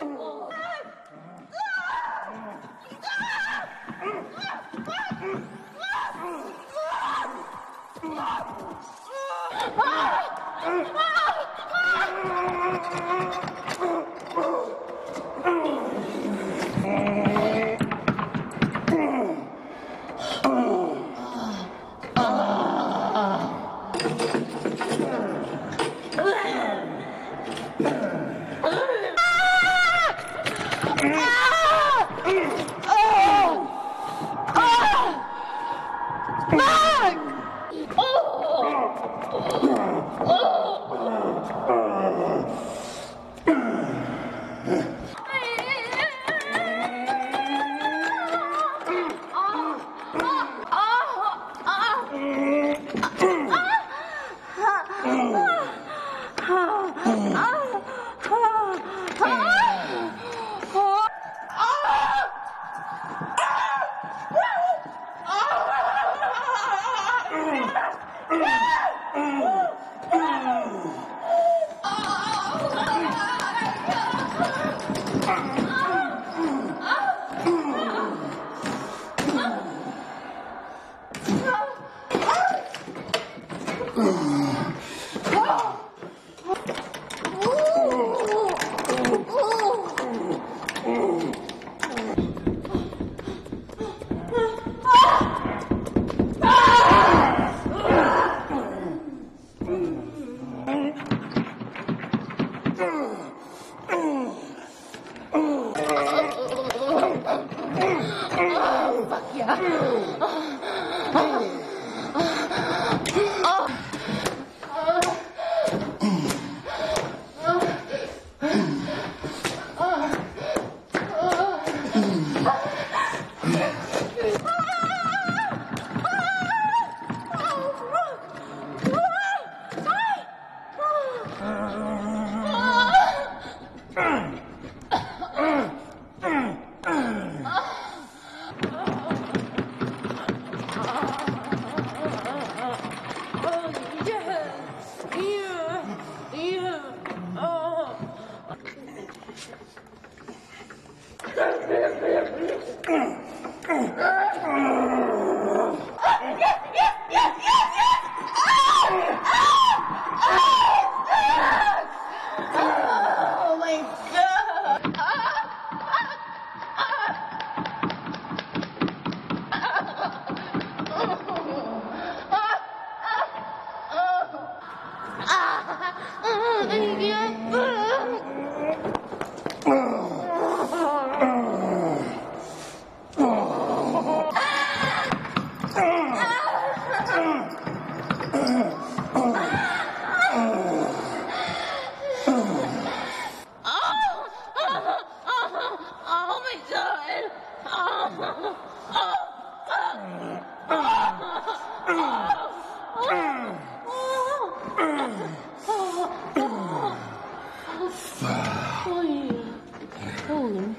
아! Fuck! Oh! oh. Ah! Oh, yeah. Oh, 那您